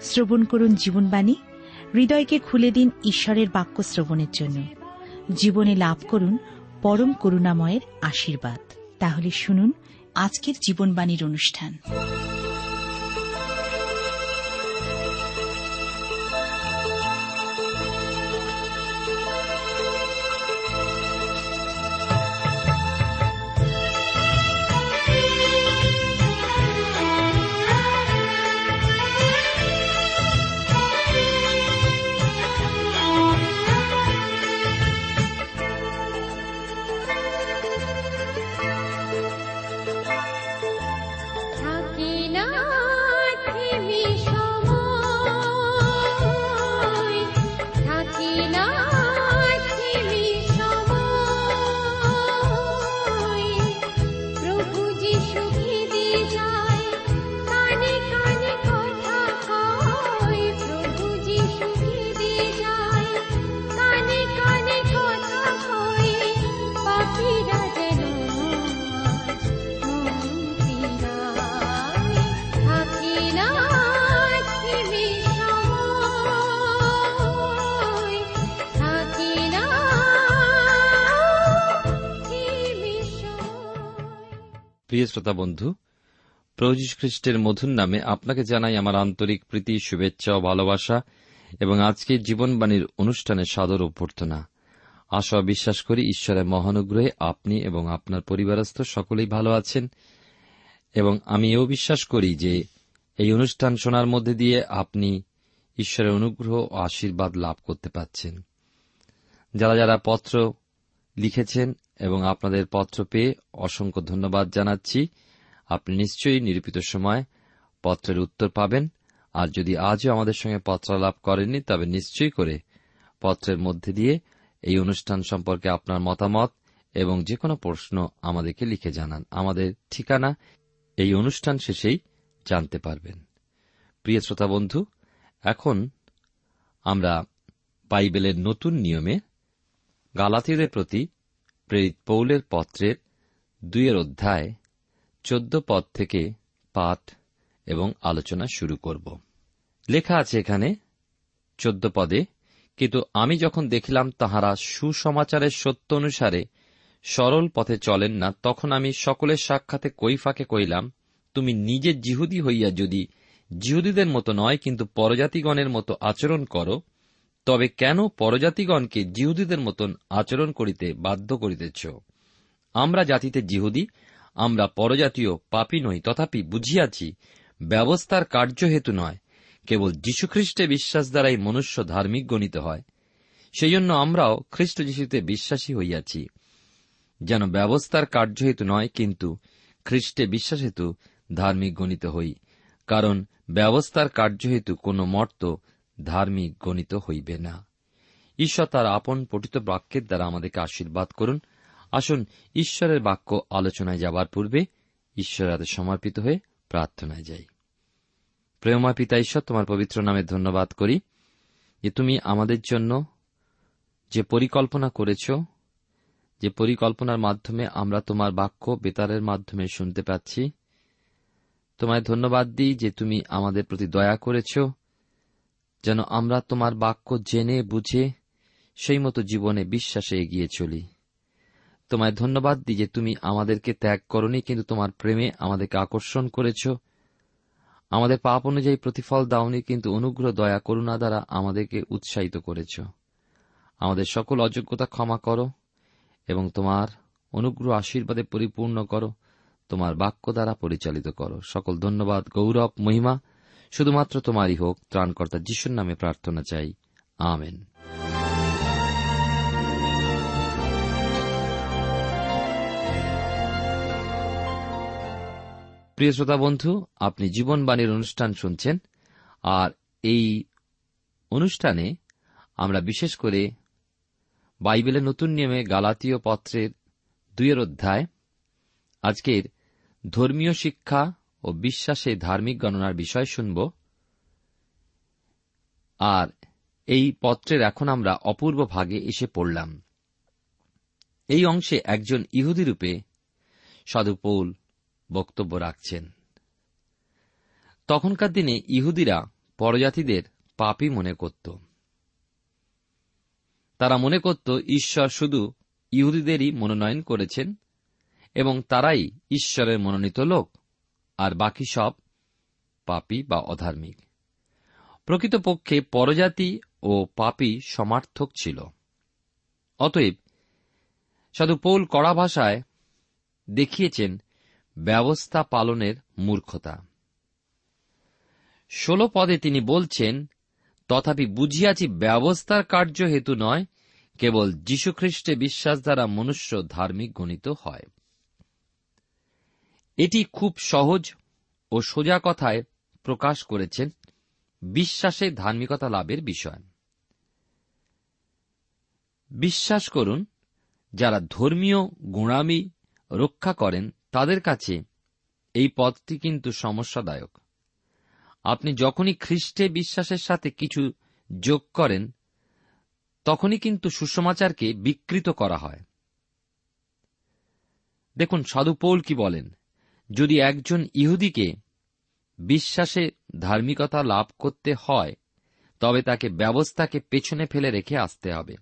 শ্রবণ করুন জীবনবাণী। হৃদয়কে খুলে দিন ঈশ্বরের বাক্য শ্রবণের জন্য। জীবনে লাভ করুন পরম করুণাময়ের আশীর্বাদ। তাহলে শুনুন আজকের জীবনবাণীর অনুষ্ঠান। প্রিয় শ্রোতা বন্ধু, প্রভু খ্রিস্টের মধুর নামে আপনাকে জানাই আমার আন্তরিক প্রীতি, শুভেচ্ছা ও ভালোবাসা এবং আজকের জীবনবাণীর অনুষ্ঠানে সাদর অভ্যর্থনা। আশা বিশ্বাস করি ঈশ্বরের মহানুগ্রহে আপনি এবং আপনার পরিবারস্থ সকলেই ভালো আছেন এবং আমি এও বিশ্বাস করি যে এই অনুষ্ঠান শোনার মধ্যে দিয়ে আপনি ঈশ্বরের অনুগ্রহ ও আশীর্বাদ লাভ করতে পাচ্ছেন যারা যারা পত্র লিখেছেন এবং আপনাদের পত্র পেয়ে অসংখ্য ধন্যবাদ জানাচ্ছি। আপনি নিশ্চয়ই নিরূপিত সময় পত্রের উত্তর পাবেন। আর যদি আজও আমাদের সঙ্গে পত্রালাপ করেননি, তবে নিশ্চয়ই করে পত্রের মধ্যে দিয়ে এই অনুষ্ঠান সম্পর্কে আপনার মতামত এবং যে কোনো প্রশ্ন আমাদেরকে লিখে জানান। আমাদের ঠিকানা এই অনুষ্ঠান শেষেই জানতে পারবেন। প্রিয় শ্রোতা বন্ধু, এখন আমরা বাইবেলের নতুন নিয়মে গালাতীয়দের প্রতি প্রেরিত পৌলের পত্রের দুইয়ের অধ্যায়, চোদ্দ পদ থেকে পাঠ এবং আলোচনা শুরু করব। লেখা আছে এখানে, চোদ্দ পদে, কিন্তু আমি যখন দেখিলাম তাহারা সুসমাচারের সত্য অনুসারে সরল পথে চলেন না, তখন আমি সকলের সাক্ষাতে কৈফাকে কইলাম তুমি নিজে জিহুদি হইয়া যদি জিহুদীদের মতো নয়, কিন্তু পরজাতিগণের মতো আচরণ করো তবে কেন পরজাতিগণকে জিহুদীদের মতন আচরণ করিতে বাধ্য করিতেছ? আমরা জাতিতে জিহুদি, আমরা পরজাতীয় পাপী নই, তথাপি বুঝিয়াছি, ব্যবস্থার কার্য হেতু নয়, কেবল যীশুখ্রিস্টে বিশ্বাস দ্বারাই মনুষ্য ধার্মিক গণিত হয়। সেই জন্য আমরাও খ্রিস্ট যীশুতে বিশ্বাসী হইয়াছি। যেন ব্যবস্থার কার্য হেতু নয়, কিন্তু খ্রিস্টে বিশ্বাস হেতু ধার্মিক গণিত হই, কারণ ব্যবস্থার কার্য হেতু কোন মর্ত ধার্মিক গণিত হইবে না। ঈশ্বর তার আপন পঠিত বাক্যের দ্বারা আমাদেরকে আশীর্বাদ করুন। আসুন ঈশ্বরের বাক্য আলোচনায় যাবার পূর্বে ঈশ্বর হাতে সমর্পিত হয়ে প্রার্থনায় যাই। প্রেমময় পিতা ঈশ্বর, তোমার পবিত্র নামে ধন্যবাদ করি যে তুমি আমাদের জন্য যে পরিকল্পনা করেছ, যে পরিকল্পনার মাধ্যমে আমরা তোমার বাক্য বেতারের মাধ্যমে শুনতে পাচ্ছি, তোমায় ধন্যবাদ দিই যে তুমি আমাদের প্রতি দয়া করেছ যেন আমরা তোমার বাক্য জেনে বুঝে সেই মতো জীবনে বিশ্বাসে এগিয়ে চলি। তোমায় ধন্যবাদ দিই যে তুমি আমাদেরকে ত্যাগ করনি, কিন্তু তোমার প্রেমে আমাদেরকে আকর্ষণ করেছ। আমাদের পাপ অনুযায়ী প্রতিফল দাওনি, কিন্তু অনুগ্রহ, দয়া, করুণা দ্বারা আমাদেরকে উৎসাহিত করেছ। আমাদের সকল অযোগ্যতা ক্ষমা করো এবং তোমার অনুগ্রহ আশীর্বাদে পরিপূর্ণ করো। তোমার বাক্য দ্বারা পরিচালিত করো। সকল ধন্যবাদ, গৌরব, মহিমা শুধুমাত্র তোমারই হোক, ত্রাণকর্তা যিশুর নামে প্রার্থনা চাই। আমেন। প্রিয় শ্রোতা বন্ধু, আপনি জীবনবাণীর অনুষ্ঠান শুনছেন, আর এই অনুষ্ঠানে আমরা বিশেষ করে বাইবেলের নতুন নিয়মে গালাতীয় পত্রের দুইয়ের অধ্যায়, আজকের ধর্মীয় শিক্ষা ও বিশ্বাসে ধার্মিক গণনার বিষয় শুনব। আর এই পত্রের এখন আমরা অপূর্ব ভাগে এসে পড়লাম। এই অংশে একজন ইহুদি রূপে সাধুপৌল বক্তব্য রাখছেন। তখনকার দিনে ইহুদিরা পরজাতিদের পাপই মনে করত। তারা মনে করত ঈশ্বর শুধু ইহুদিদেরই মনোনয়ন করেছেন এবং তারাই ঈশ্বরের মনোনীত লোক। আর বাকি সব পাপী বা অধার্মিক। প্রকৃতপক্ষে পরজাতি ও পাপী সমার্থক ছিল। অতএব সাধু পৌল কড়া ভাষায় দেখিয়েছেন ব্যবস্থা পালনের মূর্খতা। ষোলো পদে তিনি বলছেন, তথাপি বুঝিয়াছি ব্যবস্থার কার্য হেতু নয়, কেবল যীশুখ্রিস্টে বিশ্বাস দ্বারা মনুষ্য ধার্মিক গণিত হয়। এটি খুব সহজ ও সোজা কথায় প্রকাশ করেছেন বিশ্বাসে ধার্মিকতা লাভের বিষয়। বিশ্বাস করুন, যারা ধর্মীয় গুণামি রক্ষা করেন, তাদের কাছে এই পথটি কিন্তু সমস্যাদায়ক। আপনি যখনই খ্রিস্টে বিশ্বাসের সাথে কিছু যোগ করেন, তখনই কিন্তু সুসমাচারকে বিকৃত করা হয়। দেখুন, সাধু পৌল কি বলেন? যদি একজন ইহুদিকে বিশ্বাসে ধার্মিকতা লাভ করতে হয়, তবে তাকে ব্যবস্থাকে পেছনে ফেলে রেখে আসতে হবে।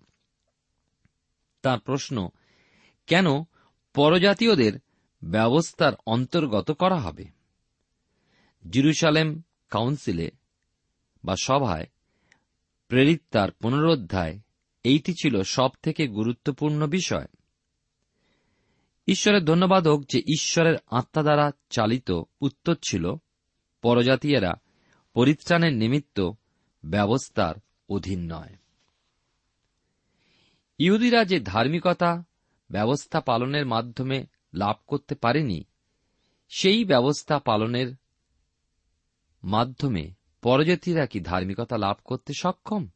তার প্রশ্ন, কেন পরজাতীয়দের ব্যবস্থার অন্তর্গত করা হবে? জিরুসালেম কাউন্সিলে বা সভায় প্রেরিত তার পুনরুদ্ধায় এইটি ছিল সব থেকে গুরুত্বপূর্ণ বিষয়। ঈশ্বরের ধন্যবাদ হোক যে ঈশ্বরের আত্মা দ্বারা চালিত উত্তর ছিল, পরজাতীয়রা পরিত্রাণের নিমিত্ত ব্যবস্থার অধীন নয়। ইহুদিরা যে ধার্মিকতা, ব্যবস্থা পালনের মাধ্যমে লাভ করতে পারেনি, সেই ব্যবস্থা পালনের মাধ্যমে পরজাতিরা কি ধার্মিকতা লাভ করতে সক্ষম?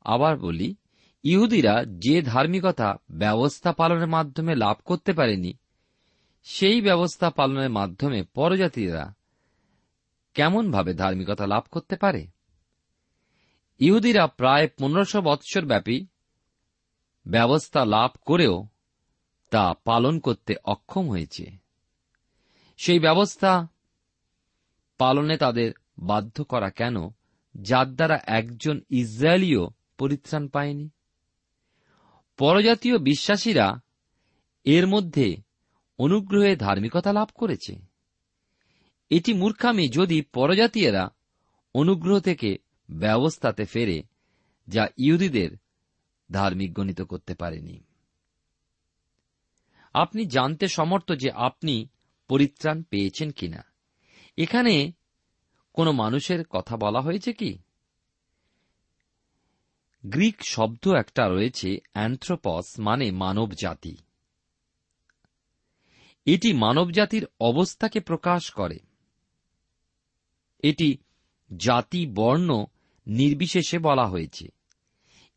আবার বলি ইহুদিরা যে ধার্মিকতা ব্যবস্থা পালনের মাধ্যমে লাভ করতে পারেনি, সেই ব্যবস্থা পালনের মাধ্যমে পরজাতিরা কেমনভাবে ধার্মিকতা লাভ করতে পারে? ইহুদিরা প্রায় পনেরোশো বৎসর ব্যাপী ব্যবস্থা লাভ করেও তা পালন করতে অক্ষম হয়েছে। সেই ব্যবস্থা পালনে তাদের বাধ্য করা কেন? যার দ্বারা একজন ইসরায়েলীয় পরিত্রাণ পায়নি। পরজাতীয় বিশ্বাসীরা এর মধ্যে অনুগ্রহে ধার্মিকতা লাভ করেছে। এটি মূর্খামি যদি পরজাতীয়রা অনুগ্রহ থেকে ব্যবস্থাতে ফেরে, যা ইহুদিদের ধার্মিক গণিত করতে পারেনি। আপনি জানতে সমর্থ যে আপনি পরিত্রাণ পেয়েছেন কিনা? এখানে কোনো মানুষের কথা বলা হয়েছে কি? গ্রিক শব্দ একটা রয়েছে, অ্যান্থ্রোপস মানে মানব জাতি এটি মানব জাতির অবস্থাকে প্রকাশ করে। এটি জাতি, বর্ণ নির্বিশেষে বলা হয়েছে।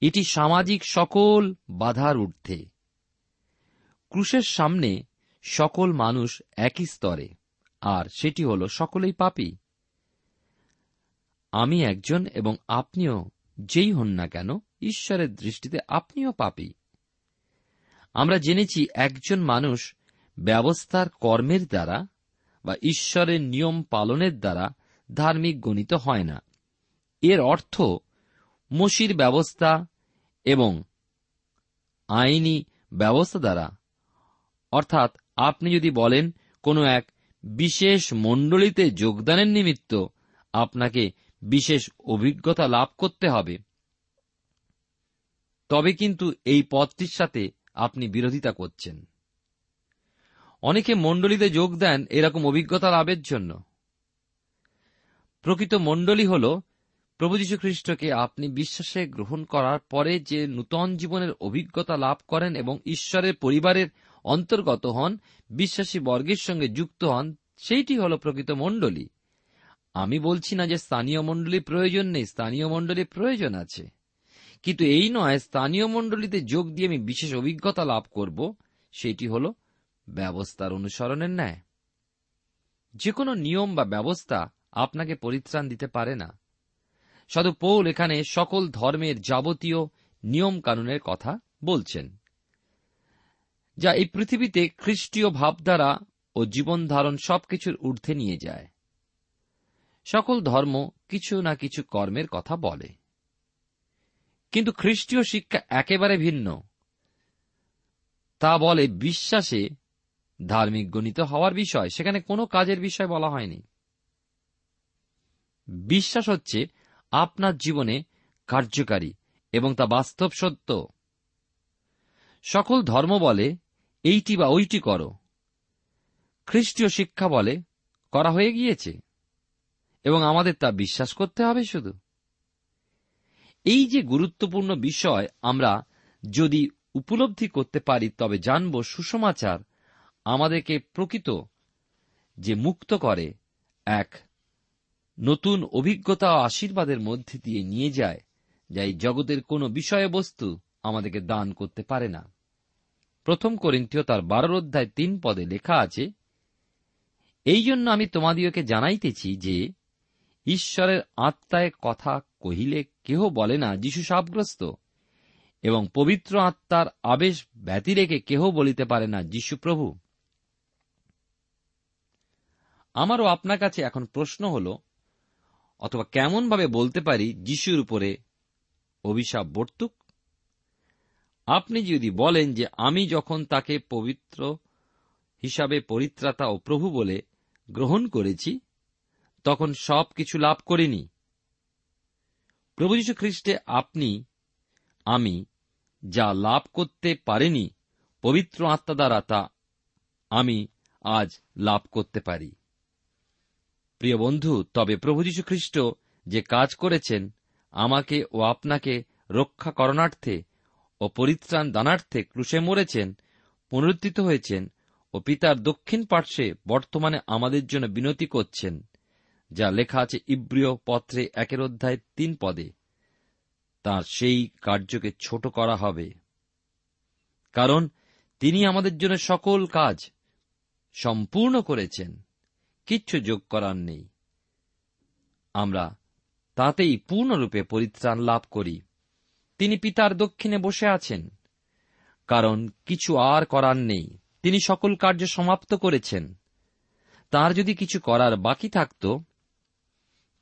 এটি সামাজিক সকল বাধার ঊর্ধ্বে। ক্রুশের সামনে সকল মানুষ একই স্তরে, আর সেটি হল সকলেই পাপি। আমি একজন এবং আপনিও যেই হন না কেন, ঈশ্বরের দৃষ্টিতে আপনিও পাপী। আমরা জেনেছি একজন মানুষ ব্যবস্থার কর্মের দ্বারা বা ঈশ্বরের নিয়ম পালনের দ্বারা ধার্মিক গণিত হয় না। এর অর্থ মসির ব্যবস্থা এবং আইনি ব্যবস্থা দ্বারা। অর্থাৎ আপনি যদি বলেন, কোনো এক বিশেষ মণ্ডলীতে যোগদানের নিমিত্ত আপনাকে বিশেষ অভিজ্ঞতা লাভ করতে হবে। তবে কিন্তু এই পথটির সাথে আপনি বিরোধিতা করছেন। অনেকে মণ্ডলীতে যোগ দেন এরকম অভিজ্ঞতা লাভের জন্য। প্রকৃত মণ্ডলী হল প্রভু যীশু খ্রিস্টকে আপনি বিশ্বাসে গ্রহণ করার পরে যে নূতন জীবনের অভিজ্ঞতা লাভ করেন এবং ঈশ্বরের পরিবারের অন্তর্গত হন, বিশ্বাসী বর্গের সঙ্গে যুক্ত হন, সেইটি হল প্রকৃত মণ্ডলী। আমি বলছি না যে স্থানীয় মণ্ডলী প্রয়োজন নেই, স্থানীয় মণ্ডলী প্রয়োজন আছে। কিন্তু এই নয়, স্থানীয় মণ্ডলীতে যোগ দিয়ে আমি বিশেষ অভিজ্ঞতা লাভ করব, সেটি হল ব্যবস্থার অনুসরণের ন্যায়। যে কোনো নিয়ম বা ব্যবস্থা আপনাকে পরিত্রাণ দিতে পারে না। সাধু পৌল এখানে সকল ধর্মের যাবতীয় নিয়ম কানুনের কথা বলছেন, যা এই পৃথিবীতে খ্রিস্টীয় ভাবধারা ও জীবন ধারণ সবকিছুর ঊর্ধ্বে নিয়ে যায়। সকল ধর্ম কিছু না কিছু কর্মের কথা বলে। কিন্তু খ্রিস্টীয় শিক্ষা একেবারে ভিন্ন। তা বলে বিশ্বাসে ধার্মিক গণিত হওয়ার বিষয়, সেখানে কোনো কাজের বিষয় বলা হয়নি। বিশ্বাস হচ্ছে আপনার জীবনে কার্যকারী এবং তা বাস্তব সত্য। সকল ধর্ম বলে, এইটি বা ওইটি করো। খ্রিস্টীয় শিক্ষা বলে, করা হয়ে গিয়েছে। এবং আমাদের তা বিশ্বাস করতে হবে শুধু। এই যে গুরুত্বপূর্ণ বিষয় আমরা যদি উপলব্ধি করতে পারি, তবে জানব সুসমাচার আমাদেরকে প্রকৃত যে মুক্ত করে, এক নতুন অভিজ্ঞতা ও আশীর্বাদের মধ্যে দিয়ে নিয়ে যায়, যা এই জগতের কোনো বিষয়বস্তু আমাদেরকে দান করতে পারে না। প্রথম করিন্থীয় তার বারোর অধ্যায় তিন পদে লেখা আছে, এই জন্য আমি তোমাদিওকে জানাইতেছি যে ঈশ্বরের আত্মায় কথা কহিলে কেহ বলে না, যিশু সাপগ্রস্ত। এবং পবিত্র আত্মার আবেশ ব্যতিরেকে কেহ বলিতে পারে না, যিশু প্রভু। আমারও আপনার কাছে এখন প্রশ্ন হল, অথবা কেমনভাবে বলতে পারি যিশুর উপরে অভিশাপ বর্তুক? আপনি যদি বলেন যে আমি যখন তাকে পবিত্র হিসাবে পরিত্রাতা ও প্রভু বলে গ্রহণ করেছি তখন সব কিছু লাভ করিনি। প্রভু যীশু খ্রিস্টে আপনি, আমি যা লাভ করতে পারেনি, পবিত্র আত্মা দ্বারা তা আমি আজ লাভ করতে পারি। প্রিয় বন্ধু, তবে প্রভু যীশু খ্রিস্ট যে কাজ করেছেন, আমাকে ও আপনাকে রক্ষা করণার্থে ও পরিত্রাণ দানার্থে ক্রুশে মরেছেন, পুনরুত্থিত হয়েছেন ও পিতার দক্ষিণ পার্শ্বে বর্তমানে আমাদের জন্য বিনতি করছেন। যা লেখা আছে ইব্রিয় পত্রে একের অধ্যায় তিন পদে। তার সেই কার্যকে ছোট করা হবে। কারণ তিনি আমাদের জন্য সকল কাজ সম্পূর্ণ করেছেন, কিচ্ছু যোগ করার নেই। আমরা তাতেই পূর্ণরূপে পরিত্রাণ লাভ করি। তিনি পিতার দক্ষিণে বসে আছেন, কারণ কিছু আর করার নেই। তিনি সকল কার্য সমাপ্ত করেছেন। তার যদি কিছু করার বাকি থাকত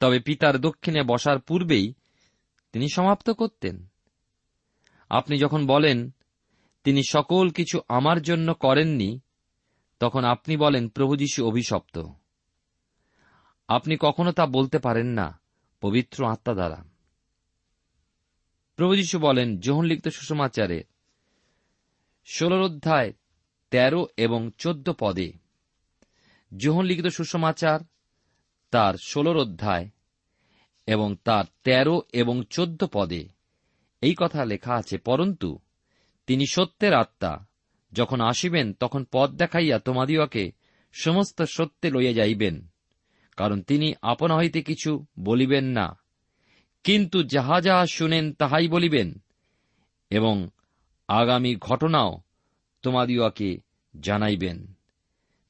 তবে পিতার দক্ষিণে বসার পূর্বেই তিনি সমাপ্ত করতেন। আপনি যখন বলেন, তিনি সকল কিছু আমার জন্য করেননি, তখন আপনি বলেন, প্রভু যীশু অভিশপ্ত। আপনি কখনো তা বলতে পারেন না, পবিত্র আত্মা দ্বারা। প্রভু যীশু বলেন, যোহন সুষমাচারে ষোলর অধ্যায়, তেরো এবং চোদ্দ পদে, যোহন লিখিত সুষমাচার তার ষোলর অধ্যায় এবং তার তেরো এবং চোদ্দ পদে। এই কথা লেখা আছে, পরন্তু তিনি সত্যের আত্মা। যখন আসিবেন, তখন পথ দেখাইয়া তোমাদিওকে সমস্ত সত্যে লইয়া যাইবেন, কারণ তিনি আপনা হইতে কিছু বলিবেন না। কিন্তু যাহা যাহা শুনেন, তাহাই বলিবেন, এবং আগামী ঘটনাও তোমাদিওকে জানাইবেন।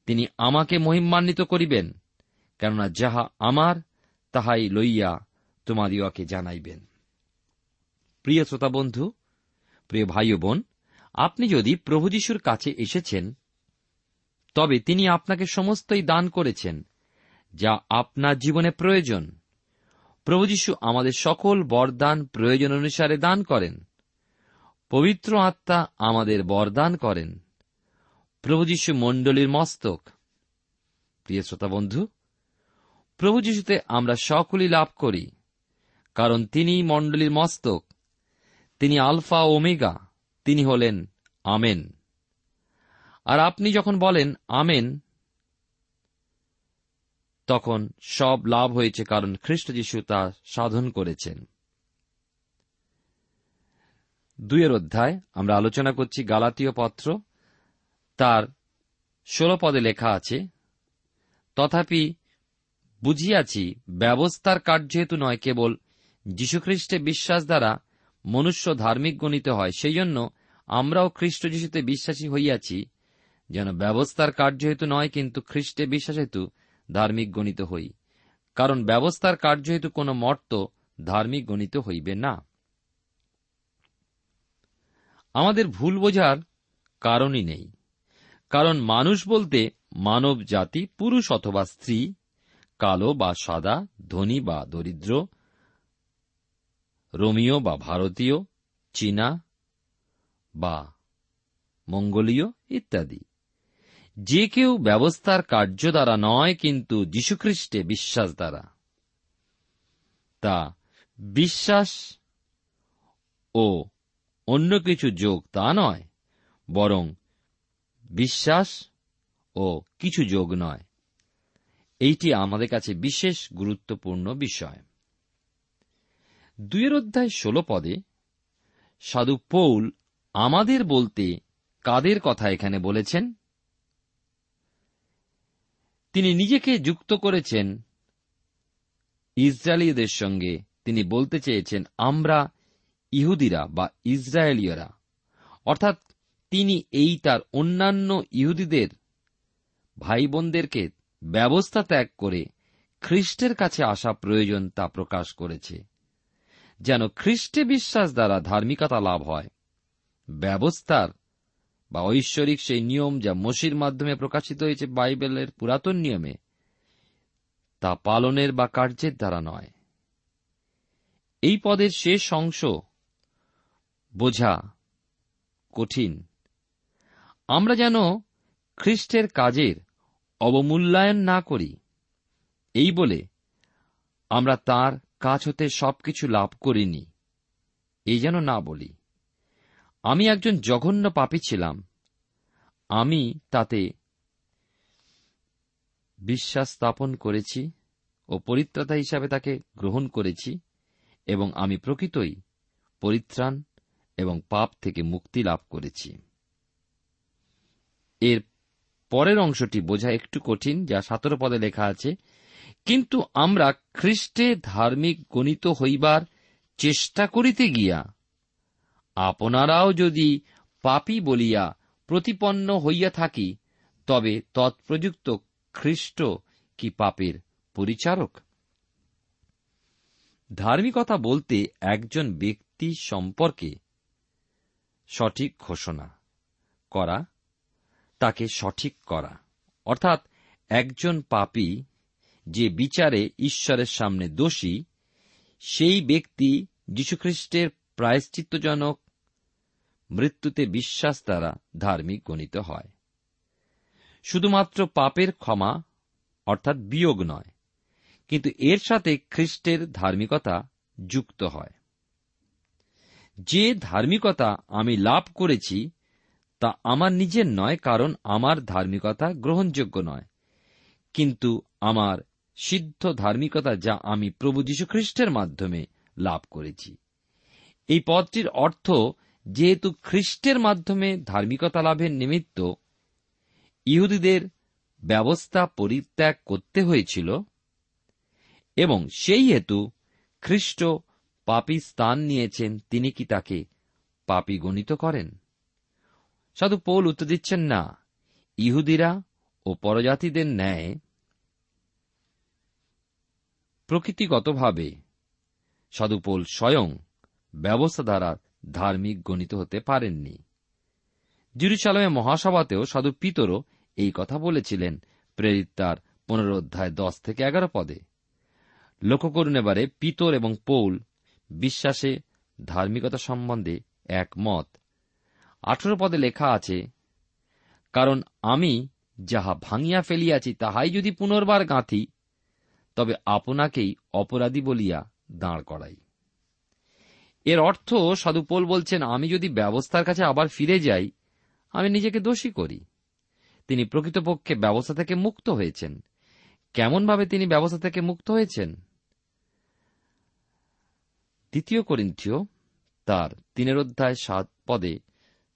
তিনি আমাকে মহিমান্বিত করিবেন। কেননা যাহা আমার, তাহাই লইয়া তোমাদিওকে জানাইবেন। প্রিয় শ্রোতা বন্ধু প্রিয় ভাই বোন আপনি যদি প্রভু যিশুর কাছে এসেছেন, তবে তিনি আপনাকে সমস্তই দান করেছেন, যা আপনার জীবনে প্রয়োজন। প্রভু যীশু আমাদের সকল বরদান প্রয়োজন অনুসারে দান করেন। পবিত্র আত্মা আমাদের বরদান করেন। প্রভু যীশু মণ্ডলীর মস্তক। প্রিয় শ্রোতা বন্ধু প্রভু যীশুতে আমরা সকলই লাভ করি, কারণ তিনি মণ্ডলীর মস্তক। তিনি আলফা ওমেগা, তিনি হলেন আমেন। আর আপনি যখন বলেন আমেন, তখন সব লাভ হয়েছে কারণ খ্রিস্ট যীশু তা সাধন করেছেন। দুইয়ের অধ্যায়, আমরা আলোচনা করছি গালাতীয় পত্র। তার ষোল পদে লেখা আছে, তথাপি বুঝিয়াছি, ব্যবস্থার কার্য হেতু নয় কেবল যীশুখ্রিস্টে বিশ্বাস দ্বারা মনুষ্য ধার্মিক গণিত হয় সেই জন্য আমরাও খ্রিস্ট যিশুতে বিশ্বাসী হইয়াছি, যেন ব্যবস্থার কার্য হেতু নয়, কিন্তু খ্রিস্টে বিশ্বাস হেতু ধার্মিক গণিত হই। কারণ ব্যবস্থার কার্য হেতু কোন মর্ত ধার্মিক গণিত হইবে না। আমাদের ভুল বোঝার কারণই নেই। কারণ মানুষ বলতে মানব জাতি পুরুষ অথবা স্ত্রী কালো বা সাদা, ধনী বা দরিদ্র রোমিও বা ভারতীয়, চীনা বা মঙ্গোলীয় ইত্যাদি। যে কেউ ব্যবস্থার কার্য দ্বারা নয়, কিন্তু যীশুখ্রিস্টে বিশ্বাস দ্বারা। তা বিশ্বাস ও অন্য কিছু যোগ তা নয়, বরং বিশ্বাস ও কিছু যোগ নয়। এইটি আমাদের কাছে বিশেষ গুরুত্বপূর্ণ বিষয়। দুয়ের অধ্যায় ষোল পদে, সাধু পৌল আমাদের বলতে কাদের কথা এখানে বলেছেন? তিনি নিজেকে যুক্ত করেছেন, ইসরায়েলীয়দের সঙ্গে তিনি বলতে চেয়েছেন, আমরা ইহুদিরা বা ইসরায়েলীয়রা। অর্থাৎ তিনি এই তার অন্যান্য ইহুদিদের ভাই বোনদেরকে ব্যবস্থা ত্যাগ করে খ্রিস্টের কাছে আসা প্রয়োজন তা প্রকাশ করেছে। যেন খ্রিস্টে বিশ্বাস দ্বারা ধার্মিকতা লাভ হয়, ব্যবস্থার বা ঐশ্বরিক সেই নিয়ম যা মসির মাধ্যমে প্রকাশিত হয়েছে বাইবেলের পুরাতন নিয়মে, তা পালনের বা কার্যের দ্বারা নয়। এই পদের শেষ অংশ বোঝা কঠিন। আমরা যেন খ্রিস্টের কাজের অবমূল্যায়ন না করি। এই বলে আমরা তার কাছ হতে সবকিছু লাভ করিনি। এই যেন না বলি। আমি একজন জঘন্য পাপী ছিলাম। আমি তাতে বিশ্বাস স্থাপন করেছি ও পরিত্রাতা হিসাবে তাকে গ্রহণ করেছি এবং আমি প্রকৃতই পরিত্রাণ এবং পাপ থেকে মুক্তি লাভ করেছি। এর পরের অংশটি বোঝা একটু কঠিন, যা সতেরো পদে লেখা আছে। কিন্তু আমরা খ্রিস্টে ধার্মিক গণিত হইবার চেষ্টা করিতে গিয়া, আপনারাও যদি পাপী বলিয়া প্রতিপন্ন হইয়া থাকি, তবে তৎপ্রযুক্ত খ্রিস্ট কি পাপের পরিচারক? ধার্মিকতা বলতে একজন ব্যক্তি সম্পর্কে সঠিক ঘোষণা করা তাকে সঠিক করা। অর্থাৎ একজন পাপী যে বিচারে ঈশ্বরের সামনে দোষী, সেই ব্যক্তি যীশুখ্রিস্টের প্রায়শ্চিত্তজনক মৃত্যুতে বিশ্বাস দ্বারা ধার্মিক গণিত হয়। শুধুমাত্র পাপের ক্ষমা অর্থাৎ বিয়োগ নয়, কিন্তু এর সাথে খ্রিস্টের ধার্মিকতা যুক্ত হয়। যে ধার্মিকতা আমি লাভ করেছি তা আমার নিজের নয়, কারণ আমার ধার্মিকতা গ্রহণযোগ্য নয়। কিন্তু আমার সিদ্ধ ধার্মিকতা যা আমি প্রভু যীশুখ্রিস্টের মাধ্যমে লাভ করেছি। এই পদটির অর্থ, যেহেতু খ্রিস্টের মাধ্যমে ধার্মিকতা লাভের নিমিত্ত ইহুদিদের ব্যবস্থা পরিত্যাগ করতে হয়েছিল, এবং সেই হেতু খ্রিস্ট পাপী স্থান নিয়েছেন, তিনি কি তাকে পাপী গণিত করেন? সাধু পৌল উত্তর দিচ্ছেন না। ইহুদিরা ও পরজাতিদের ন্যায় প্রকৃতিগতভাবে সাধুপোল স্বয়ং ব্যবস্থা দ্বারা ধার্মিক গণিত হতে পারেননি। জিরুসালামে মহাসভাতেও সাধু পিতরও এই কথা বলেছিলেন প্রেরিত তার পনেরো অধ্যায় দশ থেকে এগারো পদে। লক্ষ্য করুন এবারে পিতর এবং পৌল বিশ্বাসে ধার্মিকতা সম্বন্ধে একমত। আঠেরো পদে লেখা আছে, কারণ আমি যাহা ভাঙিয়া ফেলিয়াছি, তাহাই যদি পুনর্বার গাঁথি, তবে আপনাকেই অপরাধী বলিয়া দাঁড় করাই। এর অর্থ সাধুপোল বলছেন, আমি যদি ব্যবস্থার কাছে আবার ফিরে যাই, আমি নিজেকে দোষী করি। তিনি প্রকৃতপক্ষে ব্যবস্থা থেকে মুক্ত হয়েছেন। কেমনভাবে তিনি ব্যবস্থা থেকে মুক্ত হয়েছেন? দ্বিতীয় করিন্থিয় তার তিনের অধ্যায় সাত পদে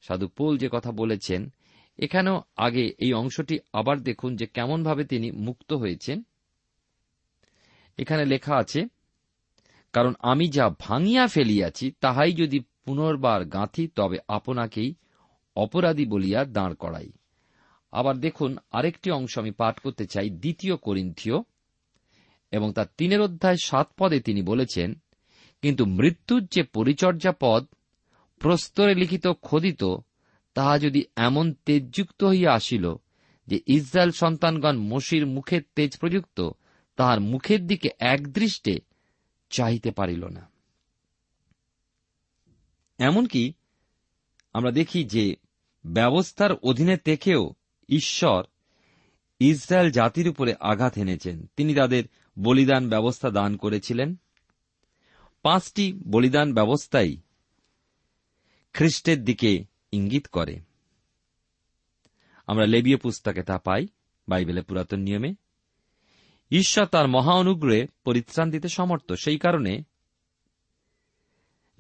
সাধু পোল যে কথা বলেছেন, এখানেও আগে এই অংশটি আবার দেখুন যে কেমনভাবে তিনি মুক্ত হয়েছেন। এখানে লেখা আছে, কারণ আমি যা ভাঙিয়া ফেলিয়াছি, তাহাই যদি পুনর্বার গাঁথি, তবে আপনাকেই অপরাধী বলিয়া দাঁড় করাই। আবার দেখুন, আরেকটি অংশ আমি পাঠ করতে চাই, দ্বিতীয় করিন্থীয়, এবং তার তিনের অধ্যায় সাত পদে তিনি বলেছেন, কিন্তু মৃত্যুর যে পরিচর্যা পদ প্রস্তরে লিখিত খোদিত, তাহা যদি এমন তেজযুক্ত হইয়া আসিল যে ইসরায়েল সন্তানগণ মসির মুখের তেজ প্রযুক্ত, তাহার মুখের দিকে একদৃষ্টে চাহিতে পারিল না। এমনকি আমরা দেখি যে ব্যবস্থার অধীনে থেকেও ঈশ্বর ইসরায়েল জাতির উপরে আঘাত এনেছেন। তিনি তাদের বলিদান ব্যবস্থা দান করেছিলেন। পাঁচটি বলিদান ব্যবস্থাই খ্রিস্টের দিকে ইঙ্গিত করে। আমরা লেবীয় পুস্তকে তা পাই বাইবেলে পুরাতন নিয়মে। ঈশ্বর তার মহা অনুগ্রহে পরিত্রাণ দিতে সমর্থ, সেই কারণে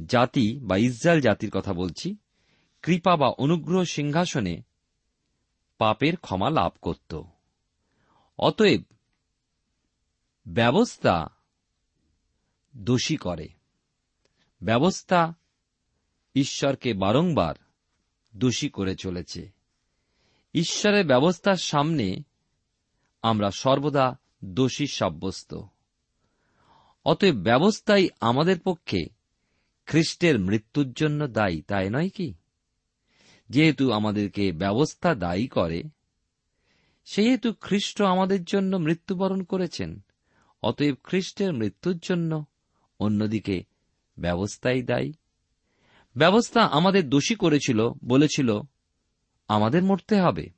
জাতি বা ইসরায়েল জাতির কথা বলছি, কৃপা বা অনুগ্রহ সিংহাসনে পাপের ক্ষমা লাভ করত। অতএব ব্যবস্থা দোষী করে। ব্যবস্থা ঈশ্বরকে বারংবার দোষী করে চলেছে। ঈশ্বরের ব্যবস্থার সামনে আমরা সর্বদা দোষী সাব্যস্ত। অতএব ব্যবস্থাই আমাদের পক্ষে খ্রিস্টের মৃত্যুর জন্য দায়ী, তাই নয় কি? যেহেতু আমাদেরকে ব্যবস্থা দায়ী করে, সেহেতু খ্রিস্ট আমাদের জন্য মৃত্যুবরণ করেছেন। অতএব খ্রিস্টের মৃত্যুর জন্য অন্যদিকে ব্যবস্থাই দায়ী। ব্যবস্থা আমাদের দোষী করেছিল, বলেছিল, আমাদের মরতে হবে।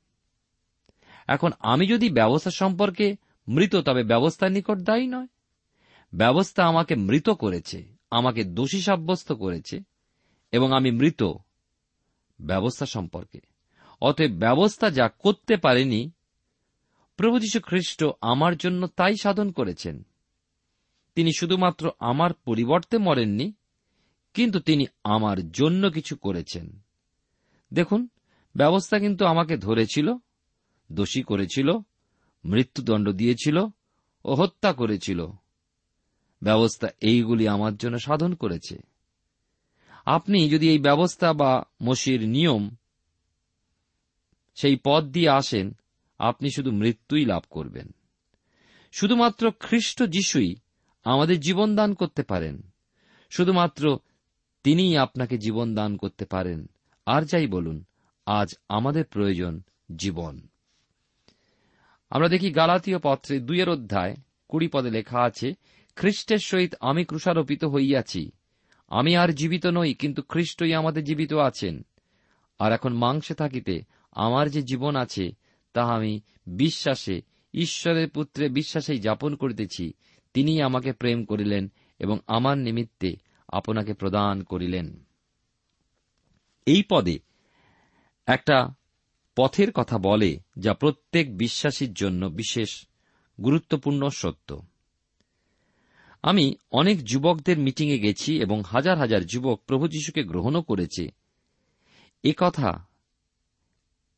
এখন আমি যদি ব্যবস্থা সম্পর্কে মৃত, তবে ব্যবস্থার নিকট দায়ী নয়। ব্যবস্থা আমাকে মৃত করেছে, আমাকে দোষী সাব্যস্ত করেছে, এবং আমি মৃত ব্যবস্থা সম্পর্কে। অতএব ব্যবস্থা যা করতে পারেনি, প্রভু যীশু খ্রিস্ট আমার জন্য তাই সাধন করেছেন। তিনি শুধুমাত্র আমার পরিবর্তে মরেননি কিন্তু তিনি আমার জন্য কিছু করেছেন। দেখুন, ব্যবস্থা কিন্তু আমাকে ধরেছিল, দোষী করেছিল, মৃত্যুদণ্ড দিয়েছিল ও হত্যা করেছিল। ব্যবস্থা এইগুলি আমার জন্য সাধন করেছে। আপনি যদি এই ব্যবস্থা বা মসির নিয়ম সেই পথ দিয়ে আসেন, আপনি শুধু মৃত্যুই লাভ করবেন। শুধুমাত্র খ্রিস্ট যিশুই আমাদের জীবন দান করতে পারেন। শুধুমাত্র তিনিই আপনাকে জীবন দান করতে পারেন। আর যাই বলুন, আজ আমাদের প্রয়োজন জীবন। আমরা দেখি গালাতীয় পত্রে দুইয়ের অধ্যায়, কুড়ি পদে লেখা আছে, খ্রিস্টের সহিত আমি ক্রুষারোপিত হইয়াছি। আমি আর জীবিত নই, কিন্তু খ্রিস্টই আমাদের জীবিত আছেন। আর এখন মাংসে থাকিতে আমার যে জীবন আছে, তাহা আমি বিশ্বাসে, ঈশ্বরের পুত্রে বিশ্বাসেই যাপন করিতেছি। তিনি আমাকে প্রেম করিলেন এবং আমার নিমিত্তে আপনাকে প্রদান করিলেন। এই পদে একটা পথের কথা বলে যা প্রত্যেক বিশ্বাসীর জন্য বিশেষ গুরুত্বপূর্ণ সত্য। আমি অনেক যুবকদের মিটিংয়ে গেছি এবং হাজার হাজার যুবক প্রভু যীশুকে গ্রহণও করেছে। এ কথা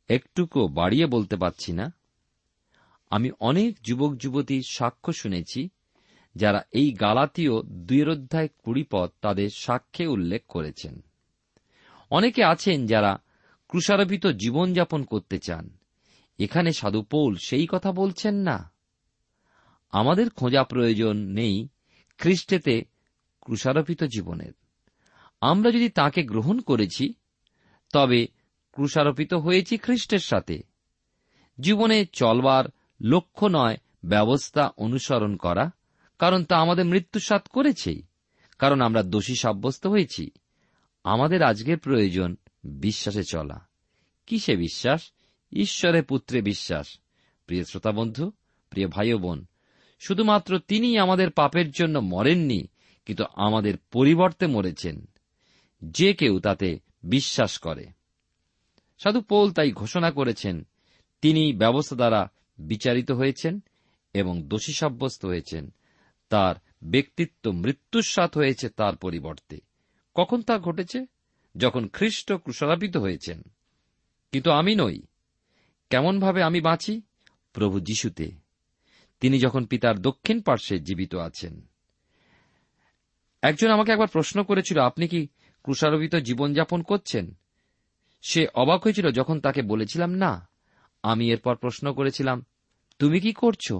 একটুকু বাড়িয়ে বলতে পারছি না। আমি অনেক যুবক যুবতীর সাক্ষ্য শুনেছি যারা এই গালাতীয় দুয়ের অধ্যায় কুড়ি পদ তাদের সাক্ষ্যে উল্লেখ করেছেন। অনেকে আছেন যারা ক্রুষারোপিত জীবনযাপন করতে চান। এখানে সাধু পৌল সেই কথা বলছেন না। আমাদের খোঁজা প্রয়োজন নেই খ্রিস্টেতে ক্রুষারোপিত জীবনের। আমরা যদি তাকে গ্রহণ করেছি, তবে ক্রুষারোপিত হয়েছি খ্রিস্টের সাথে। জীবনে চলবার লক্ষ্য নয় ব্যবস্থা অনুসরণ করা। কারণ তা আমাদের মৃত্যুসাত করেছেই। কারণ আমরা দোষী সাব্যস্ত হয়েছি। আমাদের আজকের প্রয়োজন বিশ্বাসে চলা। কিসে বিশ্বাস? ঈশ্বরের পুত্রে বিশ্বাস। প্রিয় শ্রোতা বন্ধু প্রিয় ভাই বোন শুধুমাত্র তিনি আমাদের পাপের জন্য মরেননি, কিন্তু আমাদের পরিবর্তে মরেছেন। যে কেউ তাতে বিশ্বাস করে। সাধু পৌল তাই ঘোষণা করেছেন তিনি ব্যবস্থা দ্বারা বিচারিত হয়েছেন এবং দোষী সাব্যস্ত হয়েছেন। তার ব্যক্তিত্ব মৃত্যুস্বাত হয়েছে তার পরিবর্তে। কখন তা ঘটেছে? যখন খ্রিস্ট ক্রুশারাপিত হয়েছেন। কিন্তু আমি নই। কেমনভাবে আমি বাঁচি? প্রভু যিশুতে। তিনি যখন পিতার দক্ষিণ পার্শ্বে জীবিত আছেন। একজন আমাকে একবার প্রশ্ন করেছিল, আপনি কি ক্রুষারোপিত জীবনযাপন করছেন? সে অবাক হয়েছিল, যখন তাকে বলেছিলাম, না, আমি এরপর প্রশ্ন করেছিলাম, তুমি কি করছ?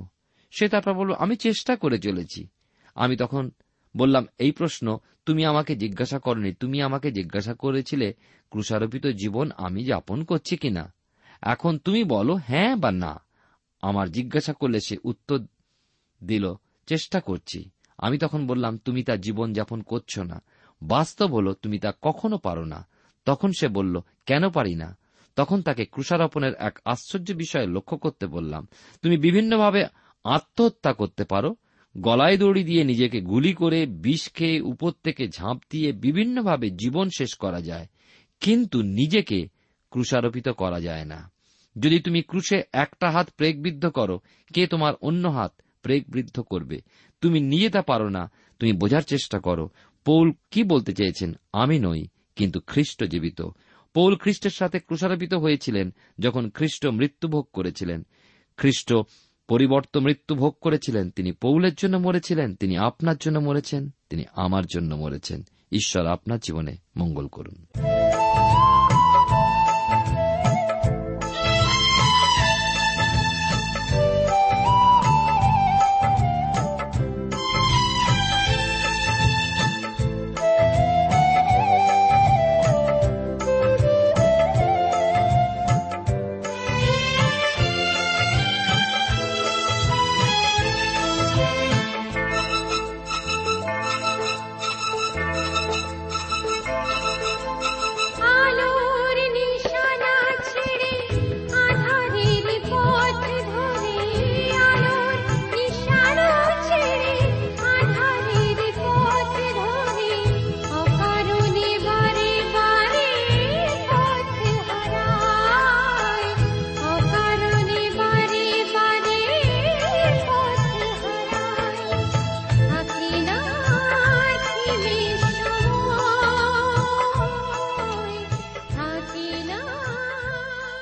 সে তারপর বলল আমি চেষ্টা করে চলেছি। আমি তখন বললাম, এই প্রশ্ন তুমি আমাকে জিজ্ঞাসা করনি। তুমি আমাকে জিজ্ঞাসা করেছিলে ক্রুষারোপিত জীবন আমি যাপন করছি কিনা? এখন তুমি বলো হ্যাঁ বা না। আমার জিজ্ঞাসা করলে সে উত্তর দিল, চেষ্টা করছি। আমি তখন বললাম, তুমি তা জীবন যাপন করছ না। বাস্তব হলো, তুমি তা কখনো পারো না। তখন সে বলল, কেন পারি না? তখন তাকে ক্রুষারোপণের এক আশ্চর্য বিষয়ে লক্ষ্য করতে বললাম, তুমি বিভিন্নভাবে আত্মহত্যা করতে পারো। গলায় দড়ি দিয়ে নিজেকে গুলি করে বিষ খেয়ে উপর থেকে ঝাঁপ দিয়ে বিভিন্নভাবে জীবন শেষ করা যায়। কিন্তু নিজেকে ক্রুষারোপিত করা যায় না। যদি তুমি ক্রুশে একটা হাত প্রেগবিদ্ধ করো, কে তোমার অন্য হাত প্রেগবৃদ্ধ করবে? তুমি নিজে তা পারো না, তুমি বোঝার চেষ্টা করো। পৌল কি বলতে চেয়েছেন? আমি নই, কিন্তু খ্রিস্ট জীবিত। পৌল খ্রিস্টের সাথে ক্রুশারোপিত হয়েছিলেন যখন খ্রিস্ট মৃত্যুভোগ করেছিলেন। খ্রিস্ট পরিবর্ত মৃত্যু ভোগ করেছিলেন, তিনি পৌলের জন্য মরেছিলেন, তিনি আপনার জন্য মরেছেন, তিনি আমার জন্য মরেছেন। ঈশ্বর আপনার জীবনে মঙ্গল করুন।